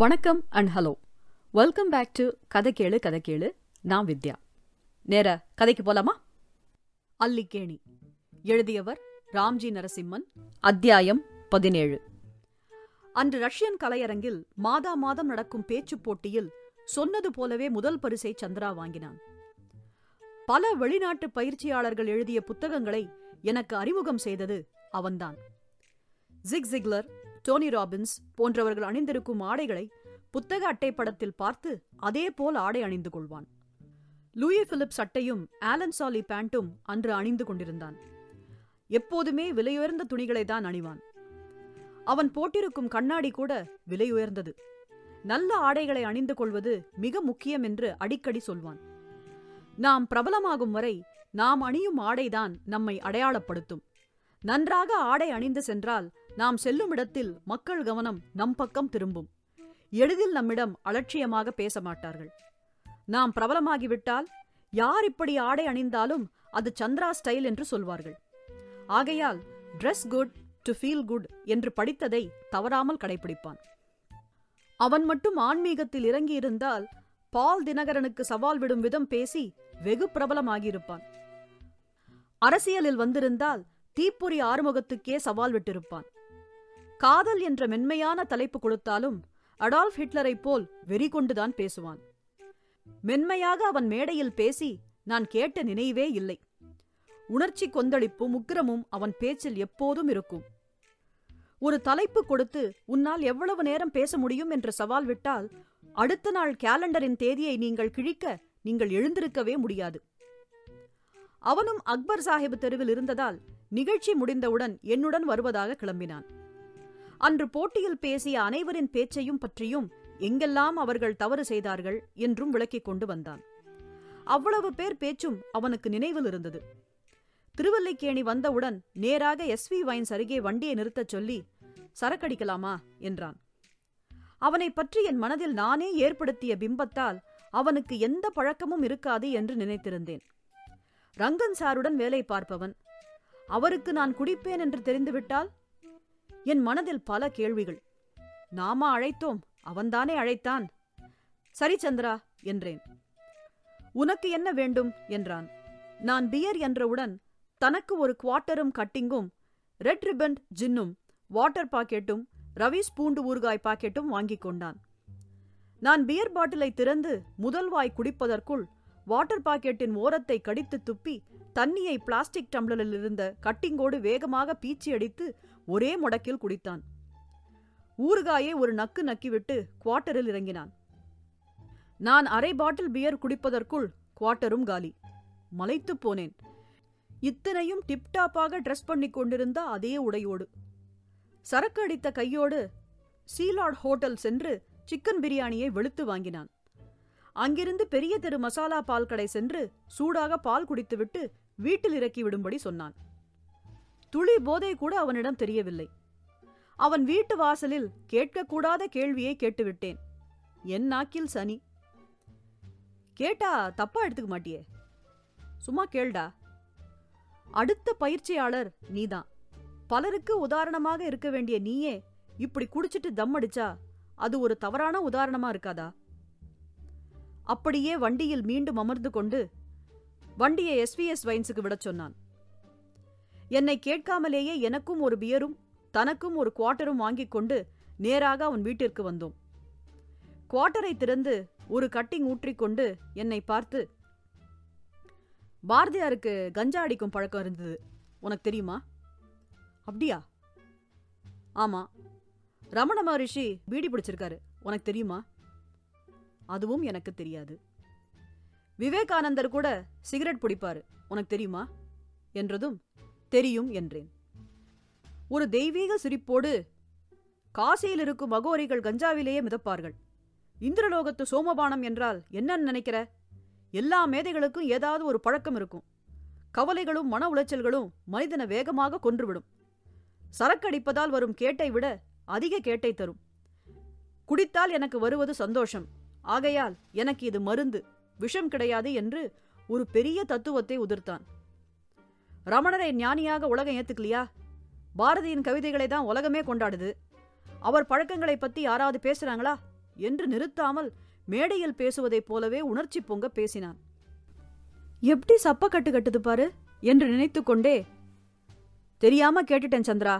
வணக்கம் and hello welcome back to கதை கேளு கதை கேளு. நான் வித்யா. நேர கதைக்கு போலாமா? அல்லிக்கேணி எழுதியவர் ராம்ஜி நரசிம்மன். அத்தியாயம் பதினேழு. அன்று ரஷ்யன் கலையரங்கில் மாதா மாதம் நடக்கும் பேச்சுப் போட்டியில் சொன்னது போலவே முதல் பரிசை சந்திரா வாங்கினான். பல வெளிநாட்டு பயிற்சியாளர்கள் எழுதிய புத்தகங்களை எனக்கு அறிமுகம் செய்தது அவன்தான். ஜிக் ஜிக்லர் டோனி ராபின்ஸ் போன்றவர்கள் அணிந்திருக்கும் ஆடைகளை புத்தக அட்டைப்படத்தில் பார்த்து அதே போல் ஆடை அணிந்து கொள்வான். லூயி பிலிப் சட்டையும் ஆலன் சாலி பேண்ட்டும் அன்று அணிந்து கொண்டிருந்தான். எப்போதுமே விலையுயர்ந்த துணிகளை தான் அணிவான். அவன் போட்டிருக்கும் கண்ணாடி கூட விலையுயர்ந்தது. நல்ல ஆடைகளை அணிந்து கொள்வது மிக முக்கியம் என்று அடிக்கடி சொல்வான். நாம் பிரபலமாகும் வரை நாம் அணியும் ஆடைதான் நம்மை அடையாளப்படுத்தும். நன்றாக ஆடை அணிந்து சென்றால் நாம் செல்லும் இடத்தில் மக்கள் கவனம் நம் பக்கம் திரும்பும். எளிதில் நம்மிடம் அலட்சியமாக பேச மாட்டார்கள். நாம் பிரபலமாகிவிட்டால் யார் இப்படி ஆடை அணிந்தாலும் அது சந்திரா ஸ்டைல் என்று சொல்வார்கள். ஆகையால் dress good to feel good என்று படித்ததை தவறாமல் கடைபிடிப்பான் அவன் மட்டும் ஆன்மீகத்தில் இறங்கியிருந்தால் பால் தினகரனுக்கு சவால் விடும் விதம் பேசி வெகு பிரபலமாகியிருப்பான். அரசியலில் வந்திருந்தால் தீப்பொறி ஆறுமுகத்துக்கே சவால் விட்டிருப்பான். காதல் என்ற மென்மையான தலைப்பு கொடுத்தாலும் அடால்ஃப் ஹிட்லரைப் போல் வெறி கொண்டுதான் பேசுவான். மென்மையாக அவன் மேடையில் பேசி நான் கேட்ட நினைவே இல்லை. உணர்ச்சி கொந்தளிப்பும் உக்கிரமும் அவன் பேச்சில் எப்போதும் இருக்கும். ஒரு தலைப்பு கொடுத்து உன்னால் எவ்வளவு நேரம் பேச முடியும் என்று சவால் விட்டால் அடுத்த நாள் கேலண்டரின் தேதியை நீங்கள் கிழிக்க நீங்கள் எழுந்திருக்கவே முடியாது. அவனும் அக்பர் சாஹிப் தெருவில் இருந்ததால் நிகழ்ச்சி முடிந்தவுடன் என்னுடன் வருவதாக கிளம்பினான். அன்று போட்டியில் பேசிய அனைவரின் பேச்சையும் பற்றியும் எங்கெல்லாம் அவர்கள் தவறு செய்தார்கள் என்றும் விளக்கிக் கொண்டு வந்தான். அவ்வளவு பேர் பேச்சும் அவனுக்கு நினைவில் இருந்தது. திருவல்லிக்கேணி வந்தவுடன் நேராக எஸ்வி வைன்ஸ் அருகே வண்டியை நிறுத்தச் சொல்லி சரக்கடிக்கலாமா? என்றான். அவனை பற்றி என் மனதில் நானே ஏற்படுத்திய பிம்பத்தால் அவனுக்கு எந்த பழக்கமும் இருக்காது என்று நினைத்திருந்தேன். ரங்கன் சாருடன் வேலை பார்ப்பவன். அவருக்கு நான் குடிப்பேன் என்று தெரிந்துவிட்டால் என் மனதில் பல கேள்விகள். நாமா அழைத்தோம் அவன்தானே அழைத்தான். சரி சந்திரா என்றேன். உனக்கு என்ன வேண்டும்? என்றான். நான் பியர் என்றவுடன் தனக்கு ஒரு குவார்ட்டரும் கட்டிங்கும் ரெட் ரிபன் ஜின்னும் வாட்டர் பாக்கெட்டும் ரவிஸ் பூண்டு ஊறுகாய் பாக்கெட்டும் வாங்கிக் கொண்டான். நான் பியர் பாட்டிலை திறந்து முதல் வாய் குடிப்பதற்குள் வாட்டர் பாக்கெட்டின் ஓரத்தை கடித்து துப்பி தண்ணியை பிளாஸ்டிக் டம்ளரில் இருந்த கட்டிங்கோடு வேகமாக பீச்சி அடித்து ஒரே முடக்கில் குடித்தான். ஊறுகாயை ஒரு நக்கு நக்கிவிட்டு குவார்ட்டரில் இறங்கினான். நான் அரை பாட்டில் பியர் குடிப்பதற்குள் குவார்ட்டரும் காலி. மலைத்துப் போனேன். இத்தனையும் டிப்டாப்பாக ட்ரெஸ் பண்ணி கொண்டிருந்த அதே உடையோடு. சரக்கு அடித்த கையோடு சீலாட் ஹோட்டல் சென்று சிக்கன் பிரியாணியை வெளுத்து வாங்கினான். அங்கிருந்து பெரிய தெரு மசாலா பால் கடை சென்று சூடாக பால் குடித்துவிட்டு வீட்டில் இறக்கி விடும்படி சொன்னான். துளி போதை கூட அவனிடம் தெரியவில்லை. அவன் வீட்டு வாசலில் கேட்கக்கூடாத கேள்வியை கேட்டுவிட்டேன். என் நாக்கில் சனி. கேட்டா தப்பா எடுத்துக்க மாட்டியே. சும்மா கேள்டா. அடுத்த பயிற்சியாளர் நீதான். பலருக்கு உதாரணமாக இருக்க வேண்டிய நீயே இப்படி குடிச்சிட்டு தம் அடிச்சா அது ஒரு தவறான உதாரணமா இருக்காதா? அப்படியே வண்டியில் மீண்டும் அமர்ந்து கொண்டு வண்டியை எஸ்விஎஸ் வைன்ஸுக்கு விடச் சொன்னான். என்னை கேட்காமலேயே எனக்கும் ஒரு பியரும் தனக்கும் ஒரு குவார்ட்டரும் வாங்கிக் கொண்டு நேராக அவன் வீட்டிற்கு வந்தோம். குவார்ட்டரை திறந்து ஒரு கட்டிங் ஊற்றிக்கொண்டு என்னை பார்த்து பாரதியாருக்கு கஞ்சா அடிக்கும் பழக்கம் இருந்தது. உனக்கு தெரியுமா? அப்படியா? ஆமா. ரமண மகரிஷி பீடி பிடிச்சிருக்காரு. உனக்கு தெரியுமா? அதுவும் எனக்கு தெரியாது. விவேகானந்தர் கூட சிகரெட் பிடிப்பாரு. உனக்கு தெரியுமா? என்றதும் தெரியும் என்றேன். ஒரு தெய்வீக சிரிப்போடு காசியில் இருக்கும் மகோரிகள் கஞ்சாவிலேயே மிதப்பார்கள். இந்திரலோகத்து சோமபானம் என்றால் என்னன்னு நினைக்கிற? எல்லா மேதைகளுக்கும் ஏதாவது ஒரு பழக்கம் இருக்கும். கவலைகளும் மன உளைச்சல்களும் மனிதனை வேகமாக கொன்றுவிடும். சரக்கடிப்பதால் வரும் கேட்டை விட அதிக கேட்டை தரும். குடித்தால் எனக்கு வருவது சந்தோஷம். ஆகையால் எனக்கு இது மருந்து. விஷம் கிடையாது என்று ஒரு பெரிய தத்துவத்தை உதிர்த்தான். ரமணரை ஞானியாக உலகம் ஏத்துக்கலையா? பாரதியின் கவிதைகளை தான் உலகமே கொண்டாடுது. அவர் பழக்கங்களை பத்தி யாராவது பேசுறாங்களா? என்று நிறுத்தாமல் மேடையில் பேசுவதைப் போலவே உணர்ச்சி பொங்க பேசினான். எப்படி சப்ப கட்டு கட்டுது பாரு? என்று நினைத்து கொண்டே தெரியாம கேட்டுட்டேன் சந்திரா.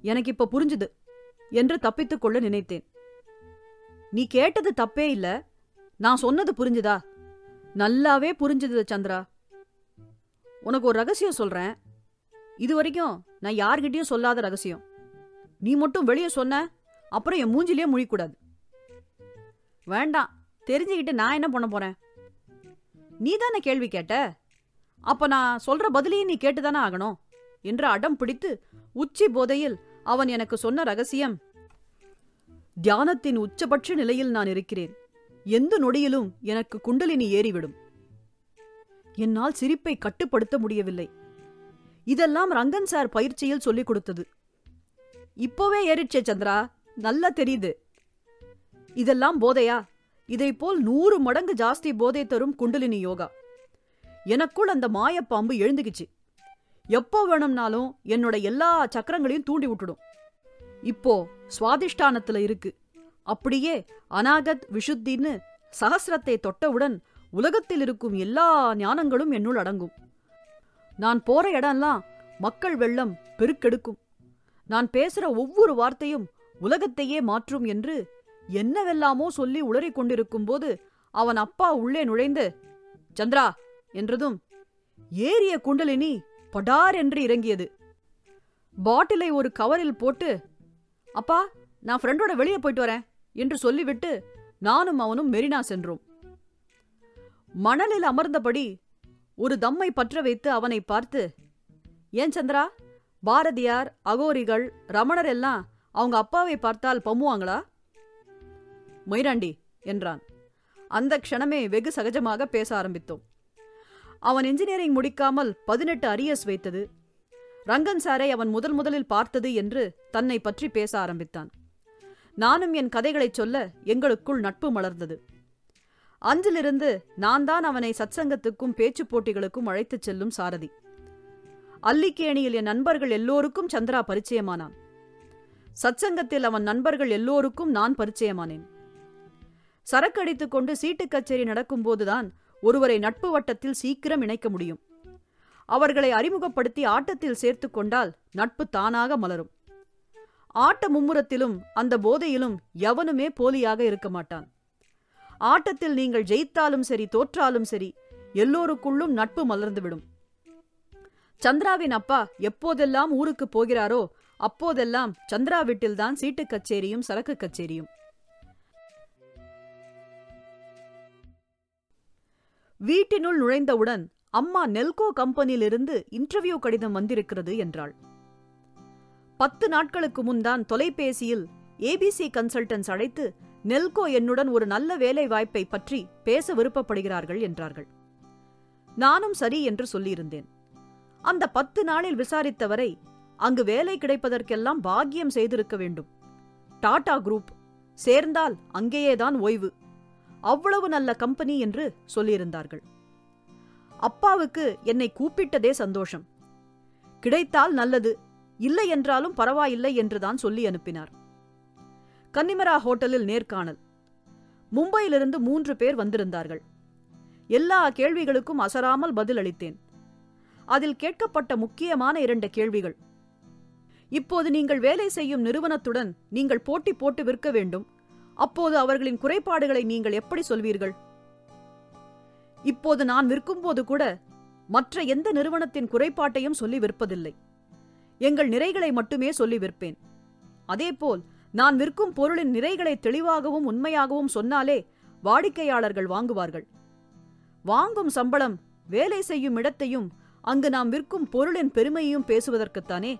எனக்கு இப்ப புரிஞ்சுது என்று தப்பித்துக் கொள்ள நினைத்தேன். நீ கேட்டது தப்பே இல்ல. நான் சொன்னது புரிஞ்சுதா? நல்லாவே புரிஞ்சுது சந்திரா. உனக்கு ஒரு ரகசியம் சொல்றேன். இது வரைக்கும் நான் யார்கிட்டயும் சொல்லாத ரகசியம். நீ மட்டும் வெளியே சொன்ன அப்புறம் என் மூஞ்சிலேயே முழிக்கூடாது. வேண்டாம் தெரிஞ்சுக்கிட்டு நான் என்ன பண்ண போறேன்? நீ தானே கேள்வி கேட்ட? அப்ப நான் சொல்ற பதிலையும் நீ கேட்டுதானே ஆகணும்? என்று அடம் பிடித்து உச்சி போதையில் அவன் எனக்கு சொன்ன ரகசியம் தியானத்தின் உச்சபட்ச நிலையில் நான் இருக்கிறேன். எந்த நொடியிலும் எனக்கு குண்டலினி ஏறிவிடும். என்னால் சிரிப்பை கட்டுப்படுத்த முடியவில்லை. இதெல்லாம் ரங்கன் சார் பயிற்சியில் சொல்லிக் கொடுத்தது. இப்போவே ஏறிச்சே சந்திரா நல்லா தெரியுது. இதெல்லாம் போதையா? இதைப்போல் நூறு மடங்கு ஜாஸ்தி போதை தரும் குண்டலினி யோகா. எனக்குள் அந்த மாயப்பாம்பு எழுந்துக்குச்சு எப்போ வேணும்னாலும் என்னோட எல்லா சக்கரங்களையும் தூண்டி விட்டுடும். இப்போ சுவாதிஷ்டானத்துல இருக்கு. அப்படியே அனாகத் விஷுத்தின்னு சகசிரத்தை தொட்டவுடன் உலகத்தில் இருக்கும் எல்லா ஞானங்களும் என்னுள் அடங்கும். நான் போற இடம்லாம் மக்கள் வெள்ளம் பெருக்கெடுக்கும். நான் பேசுற ஒவ்வொரு வார்த்தையும் உலகத்தையே மாற்றும் என்று என்னவெல்லாமோ சொல்லி உளறிக் கொண்டிருக்கும் போது அவன் அப்பா உள்ளே நுழைந்து சந்திரா என்றதும் ஏறிய குண்டலினி படார் என்று இறங்கியது. பாட்டிலை ஒரு கவரில் போட்டு அப்பா நான் ஃப்ரெண்டோட வெளியே போயிட்டு வரேன் என்று சொல்லிவிட்டு நானும் அவனும் மெரினா சென்றோம். மணலில் அமர்ந்தபடி ஒரு தம்மை பற்ற வைத்து அவனை பார்த்து ஏன் சந்திரா பாரதியார் அகோரிகள் ரமணர் எல்லாம் அவங்க அப்பாவை பார்த்தால் பம்முவாங்களா? மொய்ராண்டி என்றான். அந்த க்ஷணமே வெகு சகஜமாக பேச ஆரம்பித்தோம். அவன் இன்ஜினியரிங் முடிக்காமல் பதினெட்டு அரியஸ் வைத்தது. ரங்கன் சாரை அவன் முதல் முதலில் பார்த்தது என்று தன்னை பற்றி பேச ஆரம்பித்தான். நானும் என் கதைகளைச் சொல்ல எங்களுக்குள் நட்பு மலர்ந்தது. அன்றிலிருந்து நான் தான் அவனை சத்சங்கத்துக்கும் பேச்சுப் போட்டிகளுக்கும் அழைத்துச் செல்லும் சாரதி. அல்லிக்கேணியில் என் நண்பர்கள் எல்லோருக்கும் சந்திரா பரிச்சயமானான். சத்சங்கத்தில் அவன் நண்பர்கள் எல்லோருக்கும் நான் பரிச்சயமானேன். சரக்கடித்துக் கொண்டு சீட்டு கச்சேரி நடக்கும்போதுதான் ஒருவரை நட்பு வட்டத்தில் சீக்கிரம் இணைக்க முடியும். அவர்களை அறிமுகப்படுத்தி ஆட்டத்தில் சேர்த்து கொண்டால் நட்பு தானாக மலரும். ஆட்ட மும்முரத்திலும் அந்த போதையிலும் எவனுமே போலியாக இருக்க மாட்டான். ஆட்டத்தில் நீங்கள் ஜெயித்தாலும் சரி தோற்றாலும் சரி எல்லோருக்குள்ளும் நட்பு மலர்ந்துவிடும். சந்திராவின் அப்பா எப்போதெல்லாம் ஊருக்கு போகிறாரோ அப்போதெல்லாம் சந்திரா வீட்டில்தான் சீட்டு கச்சேரியும் சரக்கு கச்சேரியும். வீட்டினுள் நுழைந்தவுடன் அம்மா நெல்கோ கம்பெனியிலிருந்து இன்டர்வியூ கடிதம் வந்திருக்கிறது என்றாள். பத்து நாட்களுக்கு முன்தான் தொலைபேசியில் ஏபிசி கன்சல்டன்ஸ் அழைத்து நெல்கோ என்னுடன் ஒரு நல்ல வேலை வாய்ப்பை பற்றி பேச விருப்பப்படுகிறார்கள் என்றார்கள். நானும் சரி என்று சொல்லியிருந்தேன். அந்த பத்து நாளில் விசாரித்தவரை அங்கு வேலை கிடைப்பதற்கெல்லாம் பாக்கியம் செய்திருக்க வேண்டும். டாடா குரூப் சேர்ந்தால் அங்கேயேதான் ஓய்வு. அவ்வளவு நல்ல கம்பெனி என்று சொல்லியிருந்தார்கள். அப்பாவுக்கு என்னை கூப்பிட்டதே சந்தோஷம். கிடைத்தால் நல்லது இல்லை என்றாலும் பரவாயில்லை என்றுதான் சொல்லி அனுப்பினார். கன்னிமரா ஹோட்டலில் நேர்காணல். மும்பையிலிருந்து மூன்று பேர் வந்திருந்தார்கள். எல்லா கேள்விகளுக்கும் அசராமல் பதில் அளித்தேன் அதில் கேட்கப்பட்ட முக்கியமான இரண்டு கேள்விகள். இப்போது நீங்கள் வேலை செய்யும் நிறுவனத்துடன் நீங்கள் போட்டி போட்டு விற்க வேண்டும். அப்போது அவர்களின் குறைபாடுகளை நீங்கள் எப்படி சொல்வீர்கள்? இப்போது நான் விற்கும்போது கூட மற்ற எந்த நிறுவனத்தின் குறைபாட்டையும் சொல்லி விற்பதில்லை. எங்கள் நிறைகளை மட்டுமே சொல்லி விற்பேன். அதேபோல் நான் விற்கும் பொருளின் நிறைகளை தெளிவாகவும் உண்மையாகவும் சொன்னாலே வாடிக்கையாளர்கள் வாங்குவார்கள். வாங்கும் சம்பளம் வேலை செய்யும் இடத்தையும் அங்கு நாம் விற்கும் பொருளின் பெருமையையும் பேசுவதற்குத்தானே?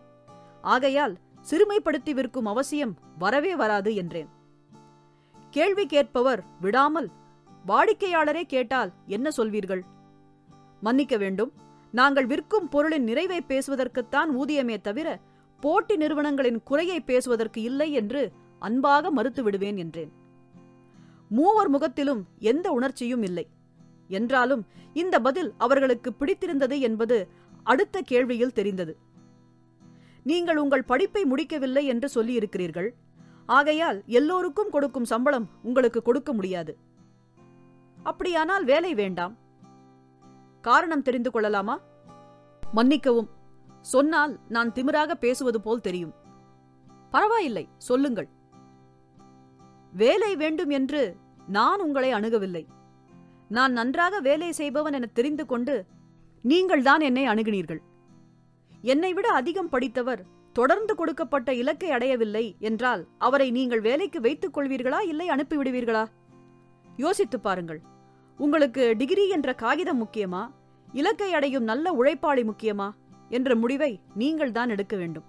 ஆகையால் சிறுமைப்படுத்தி விற்கும் அவசியம் வரவே வராது என்றேன். கேள்வி கேட்பவர் விடாமல் வாடிக்கையாளரே கேட்டால் என்ன சொல்வீர்கள்? மன்னிக்க வேண்டும் நாங்கள் விற்கும் பொருளின் நிறைவை பேசுவதற்குத்தான் ஊதியமே தவிர போட்டி நிறுவனங்களின் குறையை பேசுவதற்கு இல்லை என்று அன்பாக மறுத்து விடுவேன் என்றேன். மூவர் முகத்திலும் எந்த உணர்ச்சியும் இல்லை. என்றாலும் இந்த பதில் அவர்களுக்கு பிடித்திருந்தது என்பது அடுத்த கேள்வியில் தெரிந்தது. நீங்கள் உங்கள் படிப்பை முடிக்கவில்லை என்று சொல்லியிருக்கிறீர்கள். ஆகையால் எல்லோருக்கும் கொடுக்கும் சம்பளம் உங்களுக்கு கொடுக்க முடியாது. அப்படியானால் வேலை வேண்டாம். காரணம் தெரிந்து கொள்ளலாமா? மன்னிக்கவும் சொன்னால் நான் திமிராக பேசுவது போல் தெரியும். பரவாயில்லை சொல்லுங்கள். வேலை வேண்டும் என்று நான் உங்களை அணுகவில்லை. நான் நன்றாக வேலை செய்பவன் என தெரிந்து கொண்டு நீங்கள்தான் என்னை அணுகினீர்கள். என்னை விட அதிகம் படித்தவர் தொடர்ந்து கொடுக்கப்பட்ட இலக்கை அடையவில்லை என்றால் அவரை நீங்கள் வேலைக்கு வைத்துக் கொள்வீர்களா இல்லை அனுப்பிவிடுவீர்களா யோசித்துப் பாருங்கள். உங்களுக்கு டிகிரி என்ற காகிதம் முக்கியமா? இலக்கை அடையும் நல்ல உழைப்பாளி முக்கியமா? என்ற முடிவை நீங்கள் தான் எடுக்க வேண்டும்.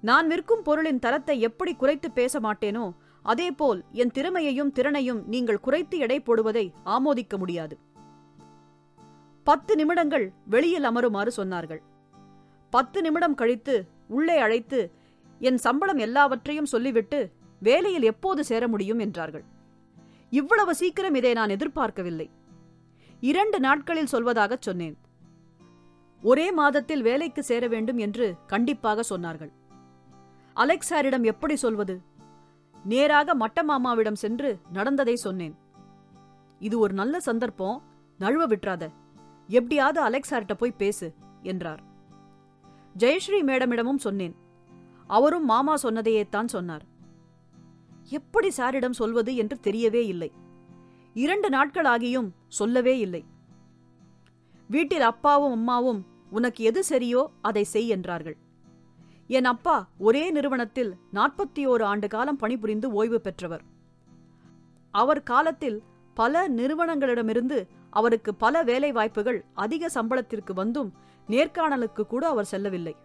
நான் விற்கும் பொருளின் தரத்தை எப்படி குறைத்து பேச மாட்டேனோ அதேபோல் என் திறமையையும் திறனையும் நீங்கள் குறைத்து எடை போடுவதை ஆமோதிக்க முடியாது. பத்து நிமிடங்கள் வெளியில் அமருமாறு சொன்னார்கள். பத்து நிமிடம் கழித்து உள்ளே அழைத்து என் சம்பளம் எல்லாவற்றையும் சொல்லிவிட்டு வேலையில் எப்போது சேர முடியும்? என்றார்கள். இவ்வளவு சீக்கிரம் இதை நான் எதிர்பார்க்கவில்லை. இரண்டு நாட்களில் சொல்வதாகச் சொன்னேன். ஒரே மாதத்தில் வேலைக்கு சேர வேண்டும் என்று கண்டிப்பாக சொன்னார்கள். அலெக்சாரிடம் எப்படி சொல்வது? நேராக மட்டமாமாவிடம் சென்று நடந்ததை சொன்னேன். இது ஒரு நல்ல சந்தர்ப்பம் நழுவ விட்றாத எப்படியாவது அலெக்சார்ட்ட போய் பேசு என்றார். ஜெயஸ்ரீ மேடமிடமும் சொன்னேன். அவரும் மாமா சொன்னதையே தான் சொன்னார். எப்படி சாரிடம் சொல்வது என்று தெரியவே இல்லை. இரண்டு நாட்கள் ஆகியும் சொல்லவே இல்லை. வீட்டில் அப்பாவும் அம்மாவும் உனக்கு எது சரியோ அதை செய் என்றார்கள். என் அப்பா ஒரே நிறுவனத்தில் நாற்பத்தி ஓரு ஆண்டு காலம் பணிபுரிந்து ஓய்வு பெற்றவர். அவர் காலத்தில் பல நிறுவனங்களிடமிருந்து அவருக்கு பல வேலை வாய்ப்புகள் அதிக சம்பளத்திற்கு வந்தும் நேர்காணலுக்கு கூட அவர் செல்லவில்லை.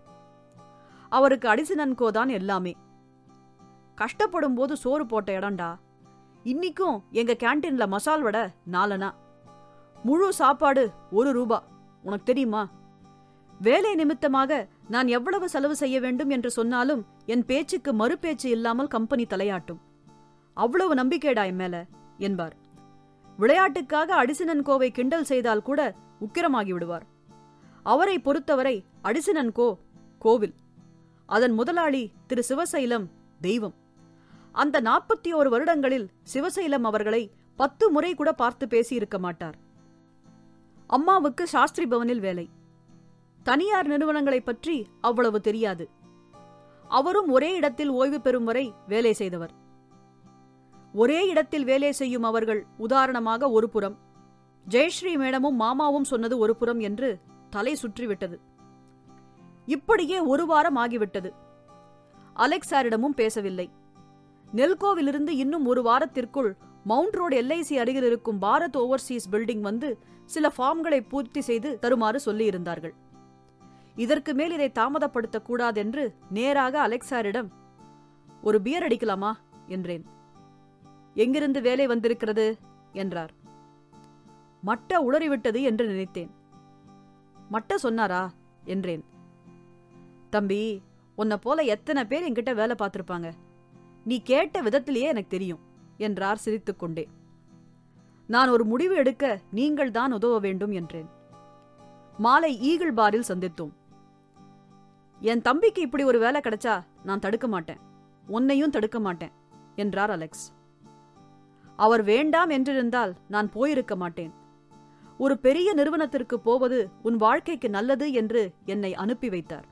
அவருக்கு அடிசினன்கோ தான் எல்லாமே. கஷ்டப்படும் போது சோறு போட்ட இடம்டா. இன்னிக்கும் எங்க கேண்டீன்ல மசால் வடை நாலனா. முழு சாப்பாடு ஒரு ரூபா. உனக்கு தெரியுமா? வேலை நிமித்தமாக நான் எவ்வளவு செலவு செய்ய வேண்டும் என்று சொன்னாலும் என் பேச்சுக்கு மறுபேச்சு இல்லாமல் கம்பெனி தலையாட்டும். அவ்வளவு நம்பிக்கைடா என் மேல என்பார். விளையாட்டுக்காக அடிசினன் கோவை கிண்டல் செய்தால் கூட உக்கிரமாகி விடுவார். அவரை பொறுத்தவரை அடிசினன் கோ கோவில். அதன் முதலாளி திரு சிவசைலம் தெய்வம். அந்த நாற்பத்தி ஓரு வருடங்களில் சிவசைலம் அவர்களை பத்து முறை கூட பார்த்து பேசியிருக்க மாட்டார். அம்மாவுக்கு சாஸ்திரி பவனில் வேலை. தனியார் நிறுவனங்களைப் பற்றி அவ்வளவு தெரியாது. அவரும் ஒரே இடத்தில் ஓய்வு பெறும் வரை வேலை செய்தவர். ஒரே இடத்தில் வேலை செய்யும் அவர்கள் உதாரணமாக ஒரு புறம் ஜெயஸ்ரீ மேடமும் மாமாவும் சொன்னது ஒரு புறம் என்று தலை சுற்றிவிட்டது. இப்படியே ஒரு வாரம் ஆகிவிட்டது. அலெக்சாரிடமும் பேசவில்லை. நெல்கோவிலிருந்து இன்னும் ஒரு வாரத்திற்குள் மவுண்ட் ரோடு எல்ஐசி அருகில் இருக்கும் பாரத் ஓவர்சீஸ் பில்டிங் வந்து சில ஃபார்ம்களை பூர்த்தி செய்து தருமாறு சொல்லியிருந்தார்கள். இதற்கு மேல் இதை தாமதப்படுத்தக்கூடாது என்று நேராக அலெக்சாரிடம் ஒரு பியர் அடிக்கலாமா? என்றேன். எங்கிருந்து வேலை வந்திருக்கிறது? என்றார். மட்ட உளறிவிட்டது என்று நினைத்தேன். மட்ட சொன்னாரா? என்றேன். தம்பி உன்னை போல எத்தனை பேர் என்கிட்ட வேலை பார்த்துருப்பாங்க. நீ கேட்ட விதத்திலேயே எனக்கு தெரியும் என்றார் சிரித்துக்கொண்டே நான் ஒரு முடிவு எடுக்க நீங்கள் தான் உதவ வேண்டும் என்றேன். மாலை ஈகிள் பாரில் சந்தித்தோம். என் தம்பிக்கு இப்படி ஒரு வேலை கிடைச்சா நான் தடுக்க மாட்டேன். உன்னையும் தடுக்க மாட்டேன் என்றார் அலெக்ஸ். அவர் வேண்டாம் என்றிருந்தால் நான் போயிருக்க மாட்டேன். ஒரு பெரிய நிறுவனத்திற்கு போவது உன் வாழ்க்கைக்கு நல்லது என்று என்னை அனுப்பி வைத்தார்.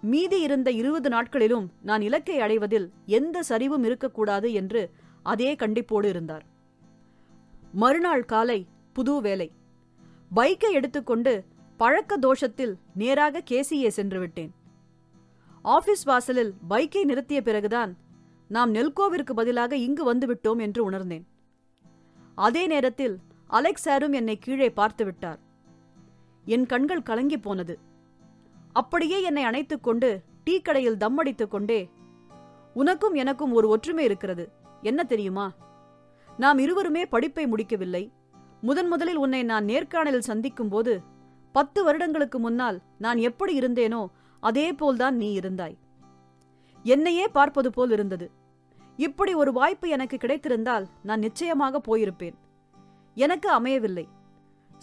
மீதி இருந்த இருபது நாட்களிலும் நான் இலக்கை அடைவதில் எந்த சரிவும் இருக்கக்கூடாது என்று அதே கண்டிப்போடு இருந்தார். மறுநாள் காலை புது வேலை. பைக்கை எடுத்துக்கொண்டு பழக்க தோஷத்தில் நேராக கேசியே சென்று விட்டேன். ஆபீஸ் வாசலில் பைக்கை நிறுத்திய பிறகுதான் நாம் நெல்கோவிற்கு பதிலாக இங்கு வந்துவிட்டோம் என்று உணர்ந்தேன். அதே நேரத்தில் அலெக்ஸ் சாரும் என்னை கீழே பார்த்து விட்டார். என் கண்கள் கலங்கி போனது. அப்படியே என்னை அணைத்துக் கொண்டு டீ கடையில் தம் அடித்துக் கொண்டே உனக்கும் எனக்கும் ஒரு ஒற்றுமை இருக்கிறது. என்ன தெரியுமா? நாம் இருவருமே படிப்பை முடிக்கவில்லை. முதன் முதலில் உன்னை நான் நேர்காணலில் சந்திக்கும் போது பத்து வருடங்களுக்கு முன்னால் நான் எப்படி இருந்தேனோ அதே போல்தான் நீ இருந்தாய். என்னையே பார்ப்பது போல் இருந்தது. இப்படி ஒரு வாய்ப்பு எனக்கு கிடைத்திருந்தால் நான் நிச்சயமாக போயிருப்பேன். எனக்கு அமையவில்லை.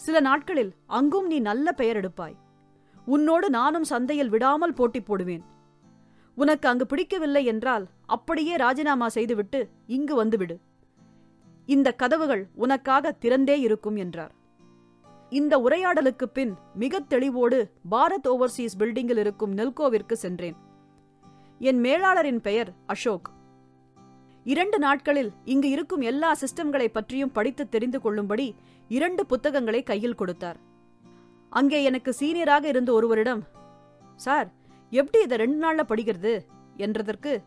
சில நாட்களில் அங்கும் நீ நல்ல பெயர் எடுப்பாய். உன்னோடு நானும் சந்தையில் விடாமல் போட்டி போடுவேன். உனக்கு அங்கு பிடிக்கவில்லை என்றால் அப்படியே ராஜினாமா செய்துவிட்டு இங்கு வந்துவிடு. இந்த கதவுகள் உனக்காக திறந்தே இருக்கும் என்றார். இந்த உரையாடலுக்கு பின் மிக தெளிவோடு பாரத் ஓவர்சீஸ் பில்டிங்கில் இருக்கும் நெல்கோவிற்கு சென்றேன். என் மேலாளரின் பெயர் அசோக். இரண்டு நாட்களில் இங்கு இருக்கும் எல்லா சிஸ்டம்களை பற்றியும் படித்து தெரிந்து கொள்ளும்படி இரண்டு புத்தகங்களை கையில் கொடுத்தார். அங்கே எனக்கு சீனியராக இருந்த ஒருவரிடம் சார் எப்படி இதை ரெண்டு நாள்ல படிக்கிறது? என்றதற்கு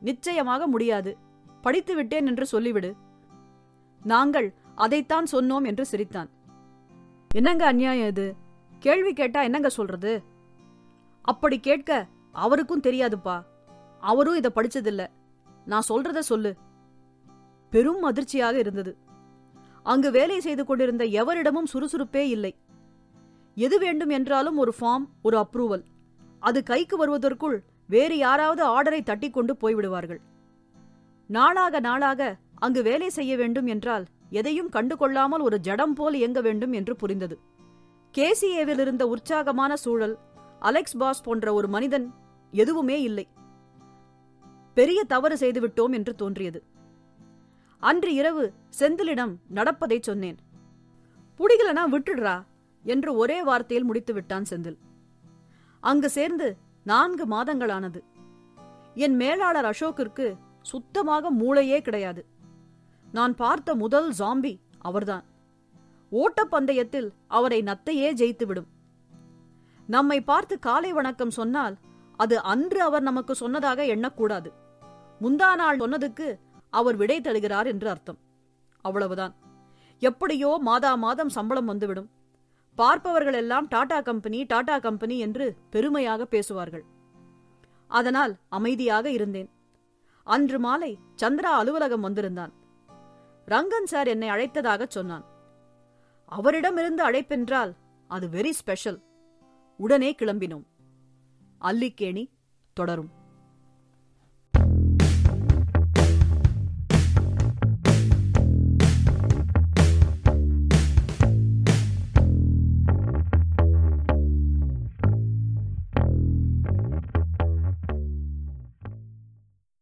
நிச்சயமாக முடியாது. படித்து விட்டேன் என்று சொல்லிவிடு. நாங்கள் அதைத்தான் சொன்னோம் என்று சிரித்தான். என்னங்க அநியாயம் இது? கேள்வி கேட்டா என்னங்க சொல்றது? அப்படி கேட்க அவருக்கும் தெரியாதுப்பா. அவரும் இதை படிச்சதில்ல. நான் சொல்றத சொல்லு. பெரும் அதிர்ச்சியாக இருந்தது. அங்கு வேலை செய்து கொண்டிருந்த எவரிடமும் சுறுசுறுப்பே இல்லை. எது வேண்டும் என்றாலும் ஒரு ஃபார்ம் ஒரு அப்ரூவல் அது கைக்கு வருவதற்குள் வேறு யாராவது ஆர்டரை தட்டி கொண்டு போய்விடுவார்கள். நாளாக நாளாக அங்கு வேலை செய்ய வேண்டும் என்றால் எதையும் கண்டு கொள்ளாமல் ஒரு ஜடம் போல் இயங்க வேண்டும் என்று புரிந்தது. கேசிஏவில் இருந்த உற்சாகமான சூழல் அலெக்ஸ் பாஸ் போன்ற ஒரு மனிதன் எதுவுமே இல்லை. பெரிய தவறு செய்துவிட்டோம் என்று தோன்றியது. அன்று இரவு செந்திலிடம் நடப்பதைச் சொன்னேன். புடிகலனா விட்டுடுறா என்று ஒரே வார்த்தையில் முடித்து விட்டான் செந்தில். அங்கு சேர்ந்து நான்கு மாதங்களானது. என் மேலாளர் அசோக்கிற்கு சுத்தமாக மூளையே கிடையாது. நான் பார்த்த முதல் ஜாம்பி அவர்தான். ஓட்டப்பந்தயத்தில் அவரை நத்தையே ஜெயித்துவிடும். நம்மை பார்த்து காலை வணக்கம் சொன்னால் அது அன்று அவர் நமக்கு சொன்னதாக எண்ணக்கூடாது. முந்தா நாள் சொன்னதுக்கு அவர் விடை தருகிறார் என்று அர்த்தம். அவ்வளவுதான். எப்படியோ மாதா மாதம் சம்பளம் வந்துவிடும். பார்ப்பவர்கள் எல்லாம் டாடா கம்பெனி டாடா கம்பெனி என்று பெருமையாக பேசுவார்கள். அதனால் அமைதியாக இருந்தேன். அன்று மாலை சந்திரா அலுவலகம் வந்திருந்தான். ரங்கன் சார் என்னை அழைத்ததாக சொன்னான். அவரிடமிருந்து அழைப்பென்றால் அது வெரி ஸ்பெஷல் உடனே கிளம்பினோம். அல்லிக்கேணி தொடரும்.